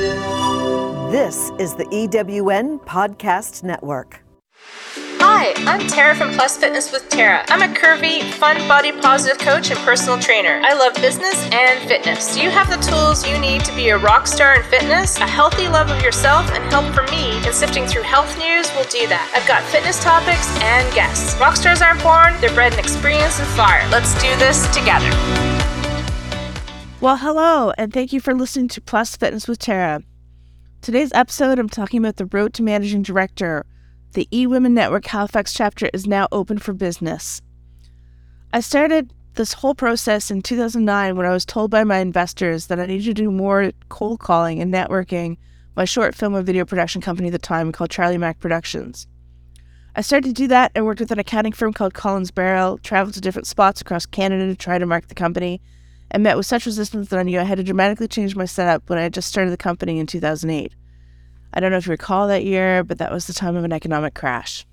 This is the EWN Podcast Network. Hi, I'm Tara from Plus Fitness with Tara. I'm a curvy, fun body positive coach and personal trainer. I love business and fitness. Do you have the tools you need to be a rock star in fitness? A healthy love of yourself and help from me in sifting through health news will do that. I've got fitness topics and guests. Rock stars aren't born, they're bred in experience and fire. Let's do this together. Well, hello, and thank you for listening to Plus Fitness with Tara. Today's episode, I'm talking about the road to managing director. The eWomen Network Halifax chapter is now open for business. I started this whole process in 2009 when I was told by my investors that I needed to do more cold calling and networking. My short film and video production company at the time called Charlie Mac Productions. I started to do that and worked with an accounting firm called Collins Barrow, traveled to different spots across Canada to try to market the company, and met with such resistance that I knew I had to dramatically change my setup when I had just started the company in 2008. I don't know if you recall that year, but that was the time of an economic crash.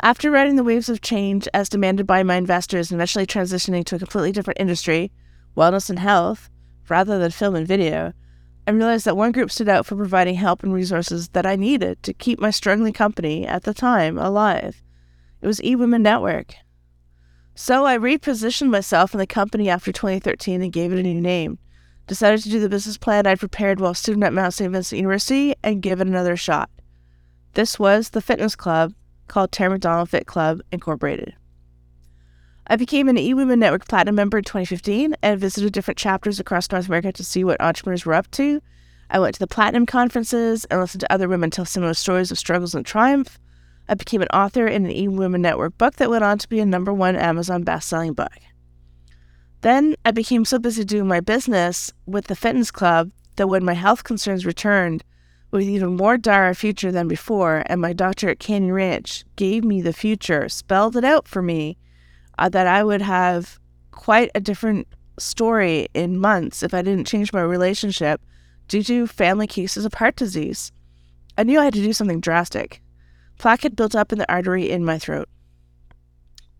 After riding the waves of change as demanded by my investors and eventually transitioning to a completely different industry, wellness and health, rather than film and video, I realized that one group stood out for providing help and resources that I needed to keep my struggling company at the time alive. It was eWomen Network. So I repositioned myself in the company after 2013 and gave it a new name. Decided to do the business plan I'd prepared while student at Mount St. Vincent University and give it another shot. This was the fitness club called Tara McDonald Fit Club Incorporated. I became an eWomen Network Platinum member in 2015 and visited different chapters across North America to see what entrepreneurs were up to. I went to the Platinum conferences and listened to other women tell similar stories of struggles and triumph. I became an author in an eWomen Network book that went on to be a number one Amazon best-selling book. Then I became so busy doing my business with the fitness club that when my health concerns returned with even more dire future than before, and my doctor at Canyon Ranch gave me the future, spelled it out for me, uh, that I would have quite a different story in months if I didn't change my relationship due to family cases of heart disease. I knew I had to do something drastic. Plaque had built up in the artery in my throat.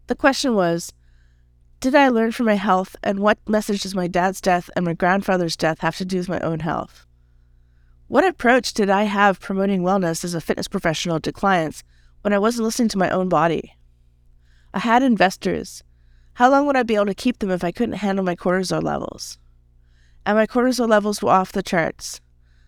The question was Did I learn from my health, and what message does my dad's death and my grandfather's death have to do with my own health? What approach did I have promoting wellness as a fitness professional to clients when I wasn't listening to my own body? I had investors. How long would I be able to keep them if I couldn't handle my cortisol levels? And my cortisol levels were off the charts.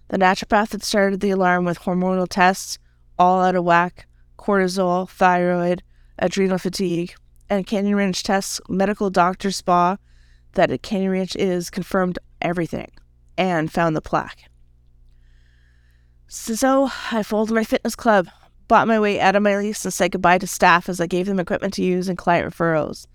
The naturopath had started the alarm with hormonal tests all out of whack, cortisol, thyroid, adrenal fatigue, and Canyon Ranch tests, medical doctor spa that at Canyon Ranch is confirmed everything and found the plaque. So I folded my fitness club, bought my way out of my lease, and said goodbye to staff as I gave them equipment to use and client referrals.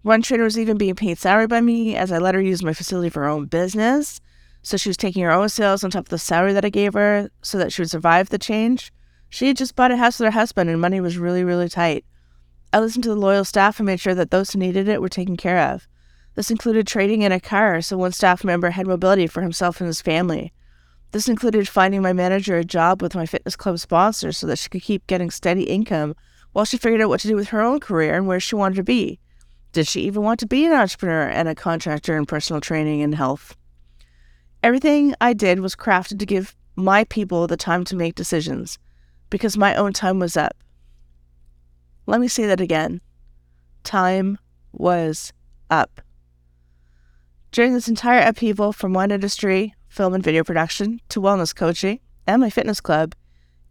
One trainer was even being paid salary by me as I let her use my facility for her own business. So she was taking her own sales on top of the salary that I gave her so that she would survive the change. She had just bought a house with her husband and money was really, really tight. I listened to the loyal staff and made sure that those who needed it were taken care of. This included trading in a car so one staff member had mobility for himself and his family. This included finding my manager a job with my fitness club sponsor so that she could keep getting steady income while she figured out what to do with her own career and where she wanted to be. Did she even want to be an entrepreneur and a contractor in personal training and health? Everything I did was crafted to give my people the time to make decisions because my own time was up. Let me say that again. Time was up. During this entire upheaval from one industry, film and video production, to wellness coaching and my fitness club,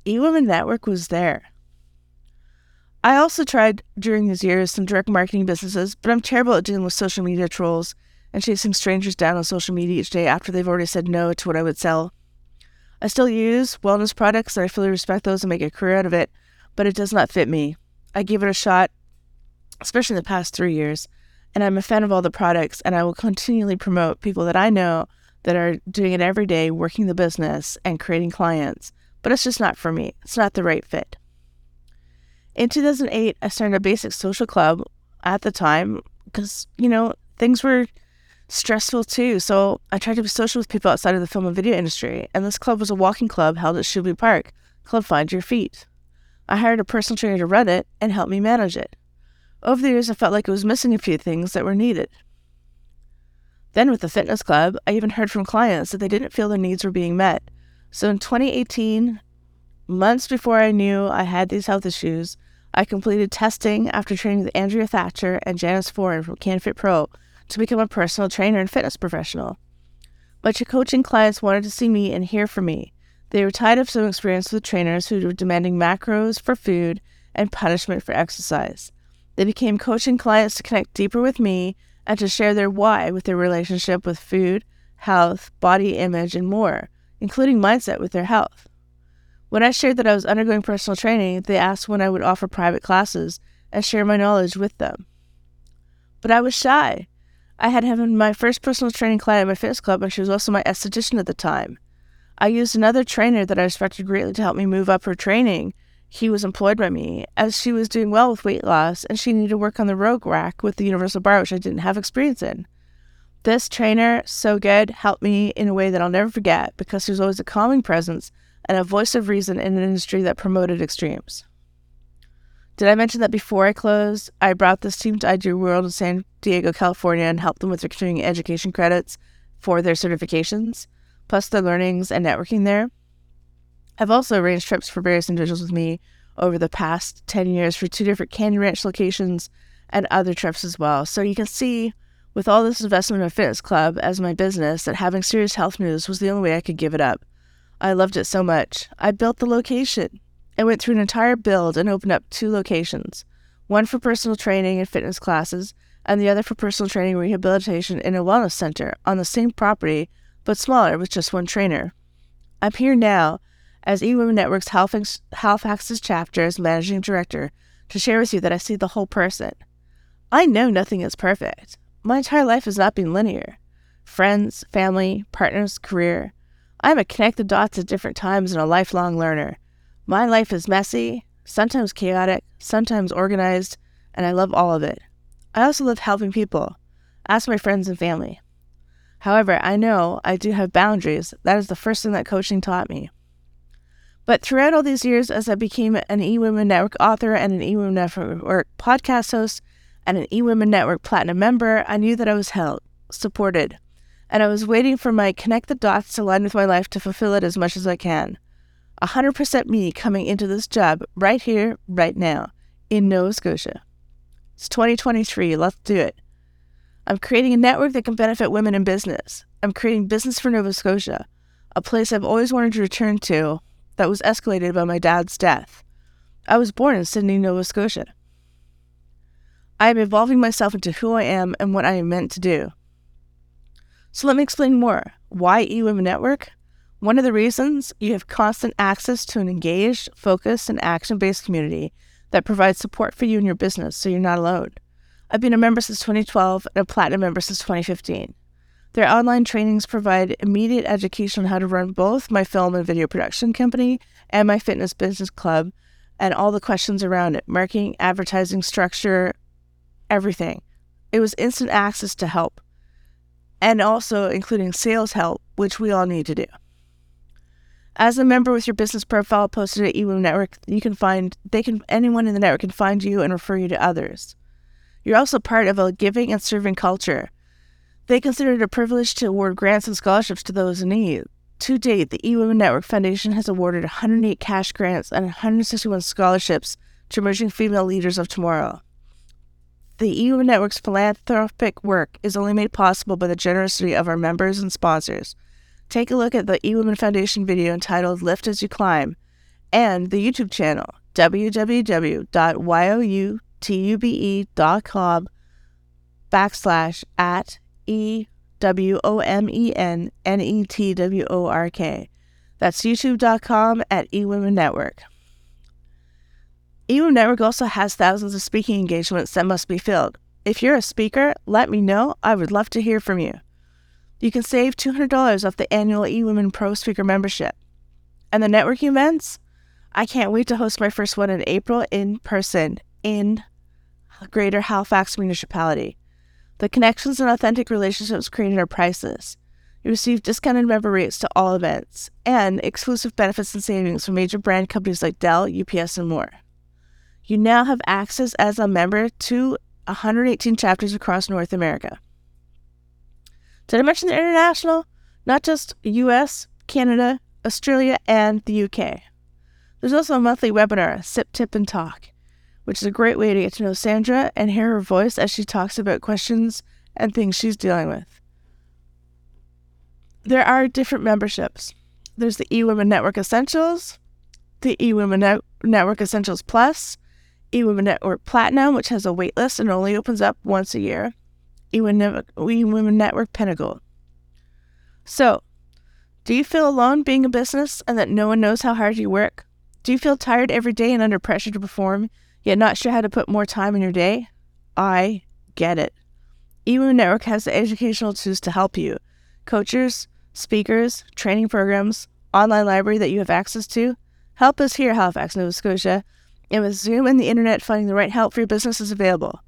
eWomen Network was there. I also tried during these years some direct marketing businesses, but I'm terrible at dealing with social media trolls and chasing strangers down on social media each day after they've already said no to what I would sell. I still use wellness products and I fully respect those and make a career out of it, but it does not fit me. I gave it a shot, especially in the past three years, and I'm a fan of all the products and I will continually promote people that I know that are doing it every day, working the business and creating clients, but it's just not for me. It's not the right fit. In 2008, I started a basic social club at the time because, you know, things were stressful too. So I tried to be social with people outside of the film and video industry, and this club was a walking club held at Shubie Park, Club Find Your Feet. I hired a personal trainer to run it and help me manage it. Over the years, I felt like it was missing a few things that were needed. Then, with the fitness club, I even heard from clients that they didn't feel their needs were being met. So, in 2018, months before I knew I had these health issues, I completed testing after training with Andrea Thatcher and Janice Foran from CanFit Pro to become a personal trainer and fitness professional. My coaching clients wanted to see me and hear from me. They were tired of some experience with trainers who were demanding macros for food and punishment for exercise. They became coaching clients to connect deeper with me and to share their why with their relationship with food, health, body image, and more, including mindset with their health. When I shared that I was undergoing personal training, they asked when I would offer private classes and share my knowledge with them. But I was shy. I had had my first personal training client at my fitness club, and she was also my esthetician at the time. I used another trainer that I respected greatly to help me move up her training, he was employed by me as she was doing well with weight loss and she needed to work on the rogue rack with the universal bar, which I didn't have experience in. This trainer, so good, helped me in a way that I'll never forget because she was always a calming presence and a voice of reason in an industry that promoted extremes. Did I mention that before I closed, I brought this team to IDEA World in San Diego, California, and helped them with continuing education credits for their certifications, plus their learnings and networking there? I've also arranged trips for various individuals with me over the past 10 years for two different Canyon Ranch locations and other trips as well. So you can see with all this investment in a fitness club as my business that having serious health news was the only way I could give it up. I loved it so much. I built the location. I went through an entire build and opened up two locations one for personal training and fitness classes, and the other for personal training rehabilitation in a wellness center on the same property, but smaller with just one trainer. I'm here now as eWomen Network's Halifax, Halifax's chapter as managing director to share with you that I see the whole person. I know nothing is perfect. My entire life has not been linear. Friends, family, partners, career. I am a connect the dots at different times and a lifelong learner. My life is messy, sometimes chaotic, sometimes organized, and I love all of it. I also love helping people. Ask my friends and family. However, I know I do have boundaries. That is the first thing that coaching taught me. But throughout all these years, as I became an eWomen Network author and an eWomen Network podcast host and an eWomen Network Platinum member, I knew that I was held, supported, and I was waiting for my connect the dots to line with my life to fulfill it as much as I can. 100% me coming into this job right here, right now, in Nova Scotia. It's 2023. Let's do it. I'm creating a network that can benefit women in business. I'm creating business for Nova Scotia, a place I've always wanted to return to that was escalated by my dad's death. I was born in Sydney, Nova Scotia. I am evolving myself into who I am and what I am meant to do. So let me explain more. Why eWomen Network? One of the reasons you have constant access to an engaged, focused, and action based community that provides support for you and your business so you're not alone. I've been a member since 2012 and a platinum member since 2015. Their online trainings provide immediate education on how to run both my film and video production company and my fitness business club and all the questions around it marketing, advertising, structure, everything. It was instant access to help and also including sales help, which we all need to do. As a member with your business profile posted at eWomen Network, you can find they can anyone in the network can find you and refer you to others. You're also part of a giving and serving culture they consider it a privilege to award grants and scholarships to those in need. To date, the eWomen Network Foundation has awarded 108 cash grants and 161 scholarships to emerging female leaders of tomorrow. The eWomen Network's philanthropic work is only made possible by the generosity of our members and sponsors. Take a look at the eWomen Foundation video entitled Lift as You Climb and the YouTube channel www.youtube.com backslash at E W O M E N N E T W O R K. That's youtube.com at eWomen Network. eWomen Network also has thousands of speaking engagements that must be filled. If you're a speaker, let me know. I would love to hear from you. You can save $200 off the annual eWomen Pro Speaker membership. And the networking events? I can't wait to host my first one in April in person in Greater Halifax Municipality. The connections and authentic relationships created are priceless. You receive discounted member rates to all events and exclusive benefits and savings from major brand companies like Dell, UPS, and more. You now have access as a member to 118 chapters across North America. Did I mention the international? Not just US, Canada, Australia, and the UK. There's also a monthly webinar, Sip, Tip, and Talk, which is a great way to get to know Sandra and hear her voice as she talks about questions and things she's dealing with. There are different memberships. There's the eWomen Network Essentials, the eWomen Net- Network Essentials Plus, eWomen Network Platinum, which has a waitlist and only opens up once a year, eWomen Network Pinnacle. So, do you feel alone being a business and that no one knows how hard you work? Do you feel tired every day and under pressure to perform, yet not sure how to put more time in your day? I get it. eWomen Network has the educational tools to help you coaches, speakers, training programs, online library that you have access to. Help us here, Halifax, Nova Scotia, and with Zoom and the internet, finding the right help for your business is available.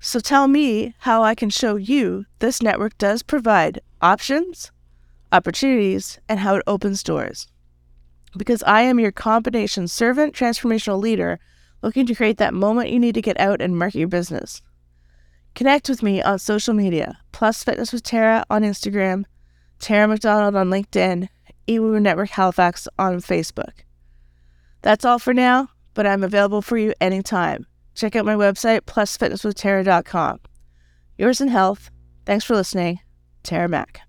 So tell me how I can show you this network does provide options, opportunities, and how it opens doors. Because I am your combination servant transformational leader looking to create that moment you need to get out and market your business. Connect with me on social media, Plus Fitness with Tara on Instagram, Tara McDonald on LinkedIn, eWomen Network Halifax on Facebook. That's all for now, but I'm available for you anytime. Check out my website, plusfitnesswithtara.com. Yours in health. Thanks for listening. Tara Mack.